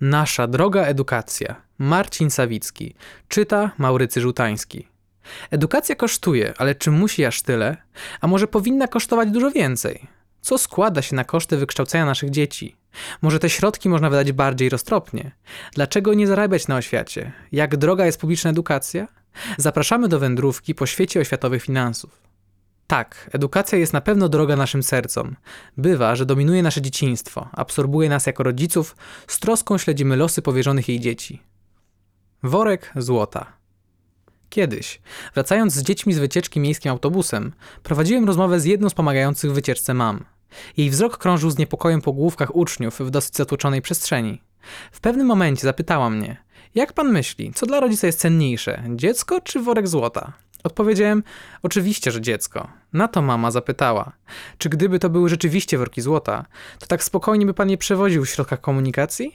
Nasza droga edukacja. Marcin Sawicki. Czyta Maurycy Żutański. Edukacja kosztuje, ale czy musi aż tyle? A może powinna kosztować dużo więcej? Co składa się na koszty wykształcenia naszych dzieci? Może te środki można wydać bardziej roztropnie? Dlaczego nie zarabiać na oświacie? Jak droga jest publiczna edukacja? Zapraszamy do wędrówki po świecie oświatowych finansów. Tak, edukacja jest na pewno droga naszym sercom. Bywa, że dominuje nasze dzieciństwo, absorbuje nas jako rodziców, z troską śledzimy losy powierzonych jej dzieci. Worek złota. Kiedyś, wracając z dziećmi z wycieczki miejskim autobusem, prowadziłem rozmowę z jedną z pomagających w wycieczce mam. Jej wzrok krążył z niepokojem po główkach uczniów w dosyć zatłoczonej przestrzeni. W pewnym momencie zapytała mnie: Jak pan myśli, co dla rodzica jest cenniejsze, dziecko czy worek złota? Odpowiedziałem: Oczywiście, że dziecko. Na to mama zapytała: Czy gdyby to były rzeczywiście worki złota, to tak spokojnie by pan je przewoził w środkach komunikacji?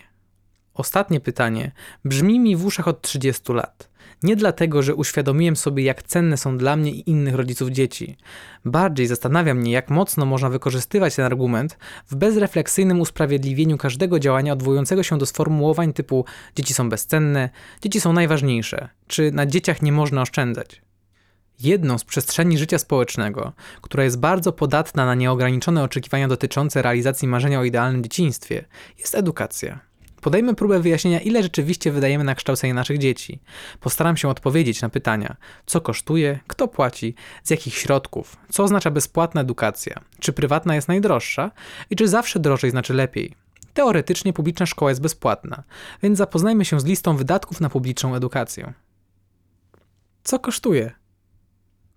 Ostatnie pytanie brzmi mi w uszach od 30 lat. Nie dlatego, że uświadomiłem sobie, jak cenne są dla mnie i innych rodziców dzieci. Bardziej zastanawia mnie, jak mocno można wykorzystywać ten argument w bezrefleksyjnym usprawiedliwieniu każdego działania odwołującego się do sformułowań typu dzieci są bezcenne, dzieci są najważniejsze, czy na dzieciach nie można oszczędzać. Jedną z przestrzeni życia społecznego, która jest bardzo podatna na nieograniczone oczekiwania dotyczące realizacji marzenia o idealnym dzieciństwie, jest edukacja. Podejmę próbę wyjaśnienia, ile rzeczywiście wydajemy na kształcenie naszych dzieci. Postaram się odpowiedzieć na pytania, co kosztuje, kto płaci, z jakich środków, co oznacza bezpłatna edukacja, czy prywatna jest najdroższa i czy zawsze drożej znaczy lepiej. Teoretycznie publiczna szkoła jest bezpłatna, więc zapoznajmy się z listą wydatków na publiczną edukację. Co kosztuje?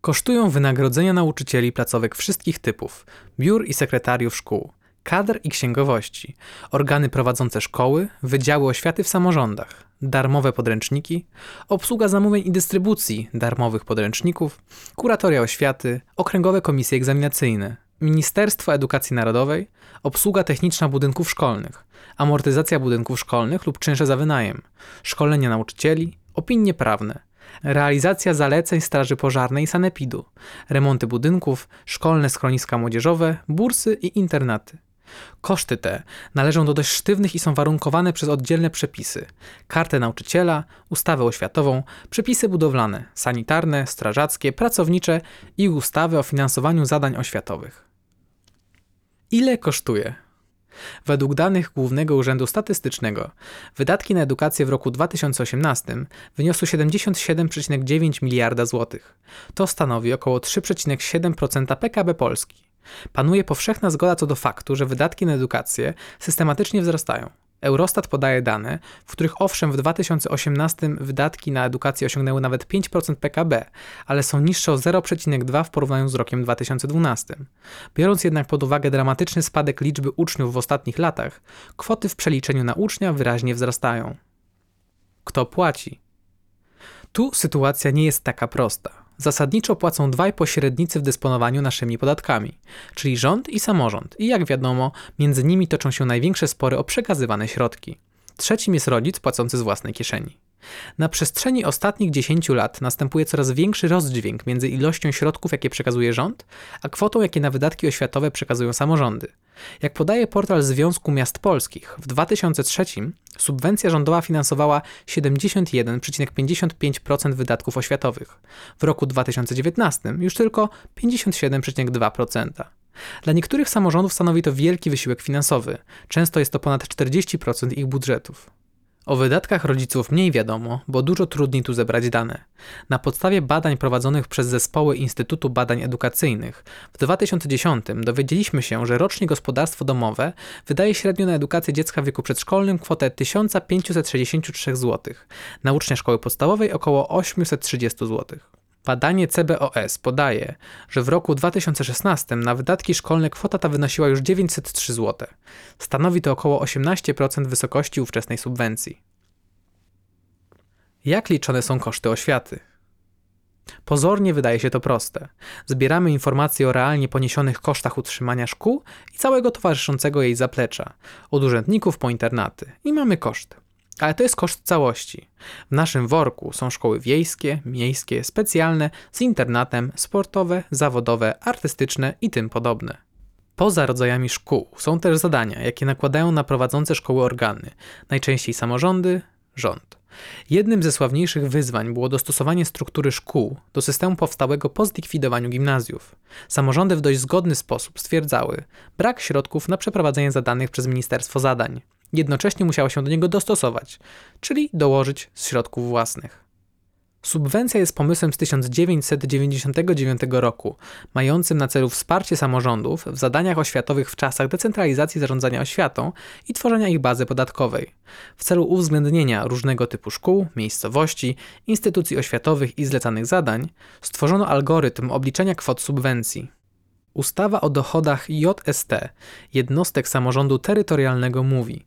Kosztują wynagrodzenia nauczycieli placówek wszystkich typów, biur i sekretariów szkół, kadr i księgowości, organy prowadzące szkoły, wydziały oświaty w samorządach, darmowe podręczniki, obsługa zamówień i dystrybucji darmowych podręczników, kuratoria oświaty, okręgowe komisje egzaminacyjne, Ministerstwo Edukacji Narodowej, obsługa techniczna budynków szkolnych, amortyzacja budynków szkolnych lub czynsze za wynajem, szkolenia nauczycieli, opinie prawne, realizacja zaleceń Straży Pożarnej i Sanepidu, remonty budynków, szkolne schroniska młodzieżowe, bursy i internaty. Koszty te należą do dość sztywnych i są warunkowane przez oddzielne przepisy: kartę nauczyciela, ustawę oświatową, przepisy budowlane, sanitarne, strażackie, pracownicze i ustawę o finansowaniu zadań oświatowych. Ile kosztuje Według danych Głównego Urzędu Statystycznego wydatki na edukację w roku 2018 wyniosły 77,9 miliarda złotych. To stanowi około 3,7% PKB Polski. Panuje powszechna zgoda co do faktu, że wydatki na edukację systematycznie wzrastają. Eurostat podaje dane, w których owszem w 2018 wydatki na edukację osiągnęły nawet 5% PKB, ale są niższe o 0,2 w porównaniu z rokiem 2012. Biorąc jednak pod uwagę dramatyczny spadek liczby uczniów w ostatnich latach, kwoty w przeliczeniu na ucznia wyraźnie wzrastają. Kto płaci? Tu sytuacja nie jest taka prosta. Zasadniczo płacą dwaj pośrednicy w dysponowaniu naszymi podatkami, czyli rząd i samorząd, i jak wiadomo, między nimi toczą się największe spory o przekazywane środki. Trzecim jest rodzic płacący z własnej kieszeni. Na przestrzeni ostatnich 10 lat następuje coraz większy rozdźwięk między ilością środków, jakie przekazuje rząd, a kwotą, jakie na wydatki oświatowe przekazują samorządy. Jak podaje portal Związku Miast Polskich, w 2003 subwencja rządowa finansowała 71,55% wydatków oświatowych. W roku 2019 już tylko 57,2%. Dla niektórych samorządów stanowi to wielki wysiłek finansowy. Często jest to ponad 40% ich budżetów. O wydatkach rodziców mniej wiadomo, bo dużo trudniej tu zebrać dane. Na podstawie badań prowadzonych przez zespoły Instytutu Badań Edukacyjnych w 2010 dowiedzieliśmy się, że rocznie gospodarstwo domowe wydaje średnio na edukację dziecka w wieku przedszkolnym kwotę 1563 zł, na ucznia szkoły podstawowej około 830 zł. Badanie CBOS podaje, że w roku 2016 na wydatki szkolne kwota ta wynosiła już 903 zł. Stanowi to około 18% wysokości ówczesnej subwencji. Jak liczone są koszty oświaty? Pozornie wydaje się to proste. Zbieramy informacje o realnie poniesionych kosztach utrzymania szkół i całego towarzyszącego jej zaplecza, od urzędników po internaty, i mamy koszty. Ale to jest koszt całości. W naszym worku są szkoły wiejskie, miejskie, specjalne, z internatem, sportowe, zawodowe, artystyczne i tym podobne. Poza rodzajami szkół są też zadania, jakie nakładają na prowadzące szkoły organy, najczęściej samorządy, rząd. Jednym ze sławniejszych wyzwań było dostosowanie struktury szkół do systemu powstałego po zlikwidowaniu gimnazjów. Samorządy w dość zgodny sposób stwierdzały brak środków na przeprowadzenie zadanych przez Ministerstwo Zadań. Jednocześnie musiało się do niego dostosować, czyli dołożyć z środków własnych. Subwencja jest pomysłem z 1999 roku, mającym na celu wsparcie samorządów w zadaniach oświatowych w czasach decentralizacji zarządzania oświatą i tworzenia ich bazy podatkowej, w celu uwzględnienia różnego typu szkół, miejscowości, instytucji oświatowych i zlecanych zadań, stworzono algorytm obliczenia kwot subwencji. Ustawa o dochodach JST, jednostek samorządu terytorialnego mówi,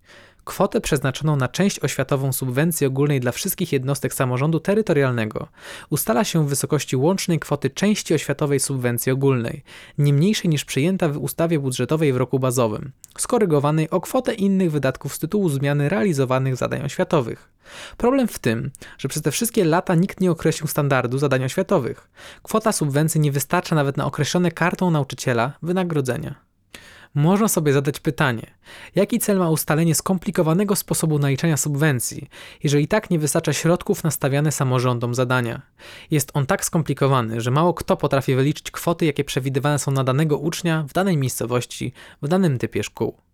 kwotę przeznaczoną na część oświatową subwencji ogólnej dla wszystkich jednostek samorządu terytorialnego ustala się w wysokości łącznej kwoty części oświatowej subwencji ogólnej, nie mniejszej niż przyjęta w ustawie budżetowej w roku bazowym, skorygowanej o kwotę innych wydatków z tytułu zmiany realizowanych zadań oświatowych. Problem w tym, że przez te wszystkie lata nikt nie określił standardu zadań oświatowych. Kwota subwencji nie wystarcza nawet na określone kartą nauczyciela wynagrodzenia można sobie zadać pytanie, jaki cel ma ustalenie skomplikowanego sposobu naliczania subwencji, jeżeli tak nie wystarcza środków nastawiane samorządom zadania. Jest on tak skomplikowany, że mało kto potrafi wyliczyć kwoty, jakie przewidywane są na danego ucznia w danej miejscowości, w danym typie szkół.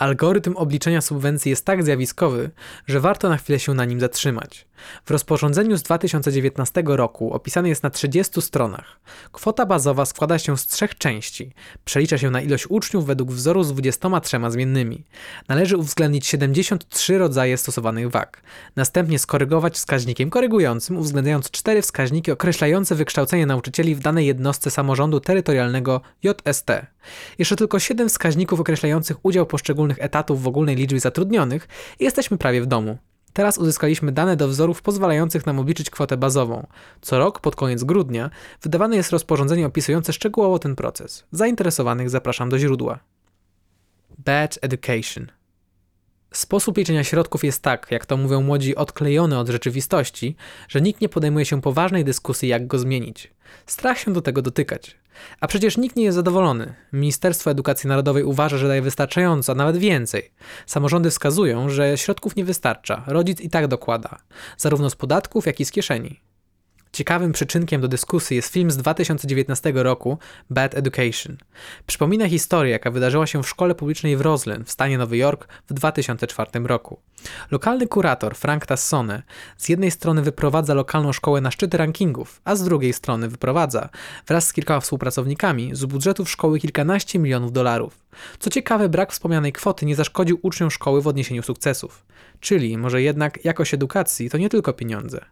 Algorytm obliczenia subwencji jest tak zjawiskowy, że warto na chwilę się na nim zatrzymać. W rozporządzeniu z 2019 roku opisany jest na 30 stronach. Kwota bazowa składa się z trzech części. Przelicza się na ilość uczniów według wzoru z 23 zmiennymi. Należy uwzględnić 73 rodzaje stosowanych wag. Następnie skorygować wskaźnikiem korygującym, uwzględniając cztery wskaźniki określające wykształcenie nauczycieli w danej jednostce samorządu terytorialnego JST. Jeszcze tylko 7 wskaźników określających udział poszczególnych etatów w ogólnej liczbie zatrudnionych i jesteśmy prawie w domu. Teraz uzyskaliśmy dane do wzorów pozwalających nam obliczyć kwotę bazową. Co rok, pod koniec grudnia, wydawane jest rozporządzenie opisujące szczegółowo ten proces. Zainteresowanych zapraszam do źródła. Bad Education Sposób liczenia środków jest tak, jak to mówią młodzi, odklejony od rzeczywistości, że nikt nie podejmuje się poważnej dyskusji, jak go zmienić. Strach się do tego dotykać. A przecież nikt nie jest zadowolony. Ministerstwo Edukacji Narodowej uważa, że daje wystarczająco, a nawet więcej. Samorządy wskazują, że środków nie wystarcza. Rodzic i tak dokłada, zarówno z podatków, jak i z kieszeni. Ciekawym przyczynkiem do dyskusji jest film z 2019 roku Bad Education. Przypomina historię, jaka wydarzyła się w szkole publicznej w Roslyn w stanie Nowy Jork w 2004 roku. Lokalny kurator Frank Tassone z jednej strony wyprowadza lokalną szkołę na szczyty rankingów, a z drugiej strony wyprowadza, wraz z kilkoma współpracownikami, z budżetów szkoły kilkanaście milionów dolarów. Co ciekawe, brak wspomnianej kwoty nie zaszkodził uczniom szkoły w odniesieniu sukcesów. Czyli może jednak jakość edukacji to nie tylko pieniądze.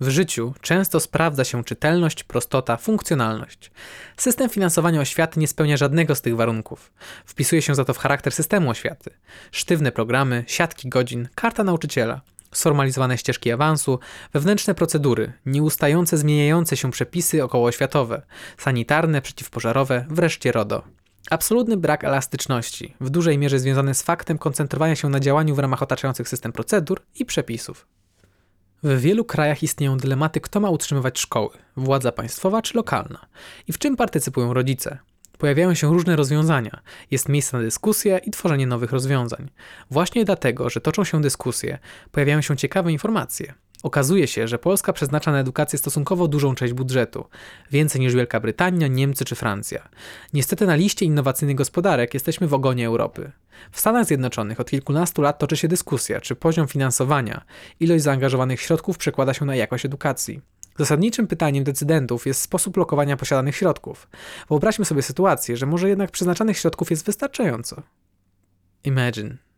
W życiu często sprawdza się czytelność, prostota, funkcjonalność. System finansowania oświaty nie spełnia żadnego z tych warunków. Wpisuje się za to w charakter systemu oświaty. Sztywne programy, siatki godzin, karta nauczyciela, sformalizowane ścieżki awansu, wewnętrzne procedury, nieustające zmieniające się przepisy okołooświatowe, sanitarne, przeciwpożarowe, wreszcie RODO. Absolutny brak elastyczności, w dużej mierze związany z faktem koncentrowania się na działaniu w ramach otaczających system procedur i przepisów. W wielu krajach istnieją dylematy, kto ma utrzymywać szkoły władza państwowa czy lokalna i w czym partycypują rodzice. Pojawiają się różne rozwiązania, jest miejsce na dyskusję i tworzenie nowych rozwiązań. Właśnie dlatego, że toczą się dyskusje, pojawiają się ciekawe informacje. Okazuje się, że Polska przeznacza na edukację stosunkowo dużą część budżetu, więcej niż Wielka Brytania, Niemcy czy Francja. Niestety na liście innowacyjnych gospodarek jesteśmy w ogonie Europy. W Stanach Zjednoczonych od kilkunastu lat toczy się dyskusja, czy poziom finansowania, ilość zaangażowanych środków przekłada się na jakość edukacji. Zasadniczym pytaniem decydentów jest sposób lokowania posiadanych środków. Wyobraźmy sobie sytuację, że może jednak przeznaczanych środków jest wystarczająco. Imagine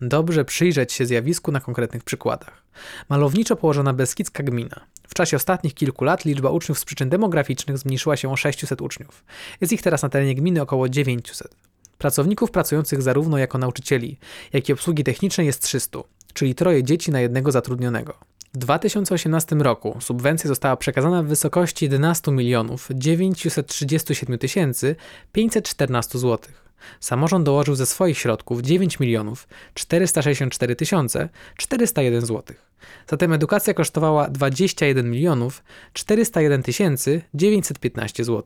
Dobrze przyjrzeć się zjawisku na konkretnych przykładach. Malowniczo położona Beskidzka gmina. W czasie ostatnich kilku lat liczba uczniów z przyczyn demograficznych zmniejszyła się o 600 uczniów. Jest ich teraz na terenie gminy około 900. Pracowników pracujących zarówno jako nauczycieli, jak i obsługi technicznej jest 300, czyli troje dzieci na jednego zatrudnionego. W 2018 roku subwencja została przekazana w wysokości 11 milionów 937 514 zł. Samorząd dołożył ze swoich środków 9 milionów 464 401 zł. Zatem edukacja kosztowała 21 milionów 401 915 zł.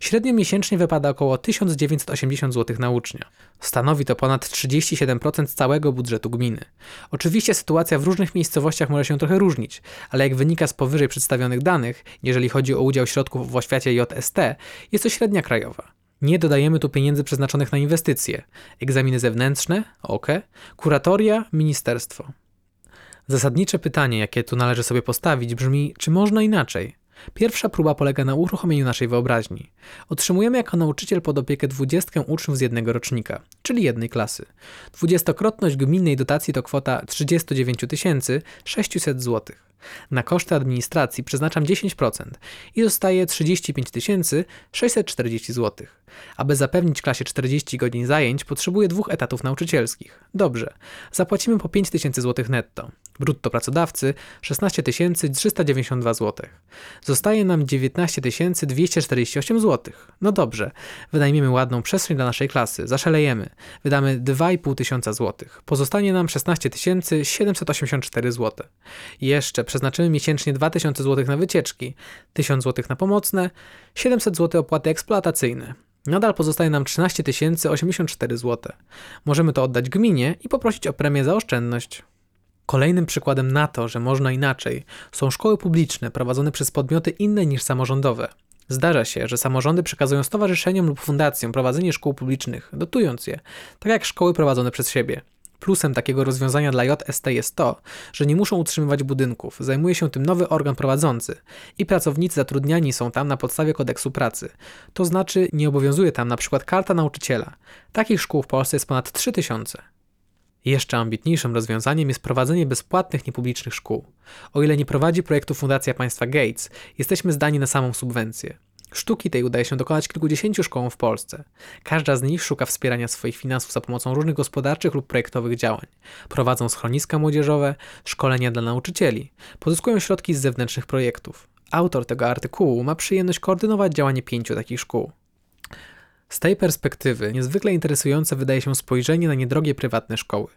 Średnio miesięcznie wypada około 1980 zł na ucznia. Stanowi to ponad 37% całego budżetu gminy. Oczywiście sytuacja w różnych miejscowościach może się trochę różnić, ale jak wynika z powyżej przedstawionych danych, jeżeli chodzi o udział środków w oświacie JST, jest to średnia krajowa. Nie dodajemy tu pieniędzy przeznaczonych na inwestycje, egzaminy zewnętrzne, OKE, kuratoria, ministerstwo. Zasadnicze pytanie, jakie tu należy sobie postawić, brzmi: czy można inaczej? Pierwsza próba polega na uruchomieniu naszej wyobraźni. Otrzymujemy jako nauczyciel pod opiekę 20 uczniów z jednego rocznika, czyli jednej klasy. Dwudziestokrotność gminnej dotacji to kwota 39 600 zł. Na koszty administracji przeznaczam 10% i zostaje 35 640 zł. Aby zapewnić klasie 40 godzin zajęć, potrzebuję dwóch etatów nauczycielskich. Dobrze, zapłacimy po 5000 zł netto. Brutto pracodawcy 16 392 zł. Zostaje nam 19 248 zł. No dobrze, wynajmiemy ładną przestrzeń dla naszej klasy, zaszalejemy. Wydamy 2,5 tysiąca zł. Pozostanie nam 16 784 zł. Jeszcze przeznaczymy miesięcznie 2000 zł na wycieczki, 1000 zł na pomocne, 700 zł opłaty eksploatacyjne. Nadal pozostaje nam 13 084 zł. Możemy to oddać gminie i poprosić o premię za oszczędność. Kolejnym przykładem na to, że można inaczej, są szkoły publiczne prowadzone przez podmioty inne niż samorządowe. Zdarza się, że samorządy przekazują stowarzyszeniom lub fundacjom prowadzenie szkół publicznych, dotując je, tak jak szkoły prowadzone przez siebie. Plusem takiego rozwiązania dla JST jest to, że nie muszą utrzymywać budynków, zajmuje się tym nowy organ prowadzący i pracownicy zatrudniani są tam na podstawie kodeksu pracy. To znaczy nie obowiązuje tam na przykład karta nauczyciela. Takich szkół w Polsce jest ponad 3000. Jeszcze ambitniejszym rozwiązaniem jest prowadzenie bezpłatnych niepublicznych szkół. O ile nie prowadzi projektu Fundacja Państwa Gates, jesteśmy zdani na samą subwencję. Sztuki tej udaje się dokonać kilkudziesięciu szkołom w Polsce. Każda z nich szuka wspierania swoich finansów za pomocą różnych gospodarczych lub projektowych działań. Prowadzą schroniska młodzieżowe, szkolenia dla nauczycieli, pozyskują środki z zewnętrznych projektów. Autor tego artykułu ma przyjemność koordynować działanie pięciu takich szkół. Z tej perspektywy niezwykle interesujące wydaje się spojrzenie na niedrogie prywatne szkoły.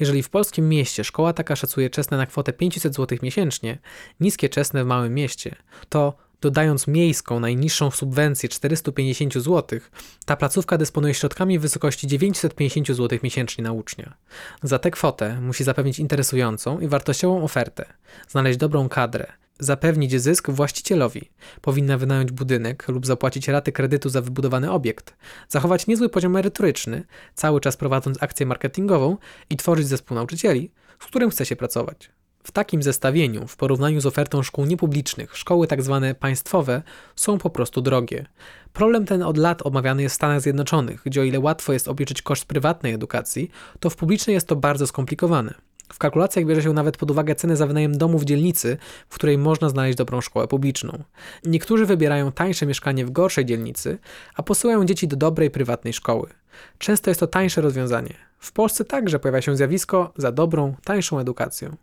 Jeżeli w polskim mieście szkoła taka szacuje czesne na kwotę 500 zł miesięcznie, niskie czesne w małym mieście, to dodając miejską najniższą subwencję 450 zł, ta placówka dysponuje środkami w wysokości 950 zł miesięcznie na ucznia. Za tę kwotę musi zapewnić interesującą i wartościową ofertę, znaleźć dobrą kadrę, zapewnić zysk właścicielowi. Powinna wynająć budynek lub zapłacić raty kredytu za wybudowany obiekt, zachować niezły poziom merytoryczny, cały czas prowadząc akcję marketingową i tworzyć zespół nauczycieli, z którym chce się pracować. W takim zestawieniu, w porównaniu z ofertą szkół niepublicznych, szkoły tak zwane państwowe są po prostu drogie. Problem ten od lat omawiany jest w Stanach Zjednoczonych, gdzie o ile łatwo jest obliczyć koszt prywatnej edukacji, to w publicznej jest to bardzo skomplikowane. W kalkulacjach bierze się nawet pod uwagę ceny za wynajem domu w dzielnicy, w której można znaleźć dobrą szkołę publiczną. Niektórzy wybierają tańsze mieszkanie w gorszej dzielnicy, a posyłają dzieci do dobrej prywatnej szkoły. Często jest to tańsze rozwiązanie. W Polsce także pojawia się zjawisko za dobrą, tańszą edukacją.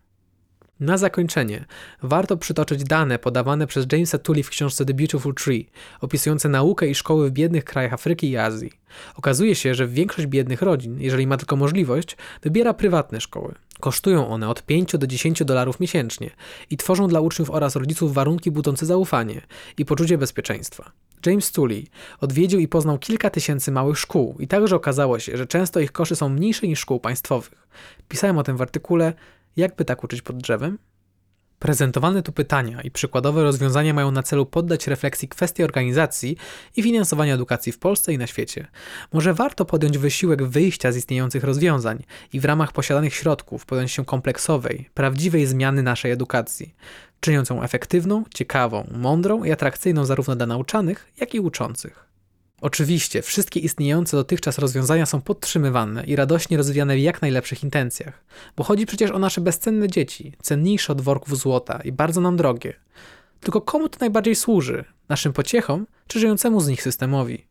Na zakończenie warto przytoczyć dane podawane przez Jamesa Tully w książce The Beautiful Tree, opisujące naukę i szkoły w biednych krajach Afryki i Azji. Okazuje się, że większość biednych rodzin, jeżeli ma tylko możliwość, wybiera prywatne szkoły. Kosztują one od 5 do 10 dolarów miesięcznie i tworzą dla uczniów oraz rodziców warunki budzące zaufanie i poczucie bezpieczeństwa. James Tully odwiedził i poznał kilka tysięcy małych szkół i także okazało się, że często ich koszty są mniejsze niż szkół państwowych. Pisałem o tym w artykule Jakby tak uczyć pod drzewem? Prezentowane tu pytania i przykładowe rozwiązania mają na celu poddać refleksji kwestii organizacji i finansowania edukacji w Polsce i na świecie. Może warto podjąć wysiłek wyjścia z istniejących rozwiązań i w ramach posiadanych środków podjąć się kompleksowej, prawdziwej zmiany naszej edukacji, czyniąc ją efektywną, ciekawą, mądrą i atrakcyjną zarówno dla nauczanych, jak i uczących. Oczywiście, wszystkie istniejące dotychczas rozwiązania są podtrzymywane i radośnie rozwijane w jak najlepszych intencjach, bo chodzi przecież o nasze bezcenne dzieci, cenniejsze od worków złota i bardzo nam drogie. Tylko komu to najbardziej służy? Naszym pociechom czy żyjącemu z nich systemowi?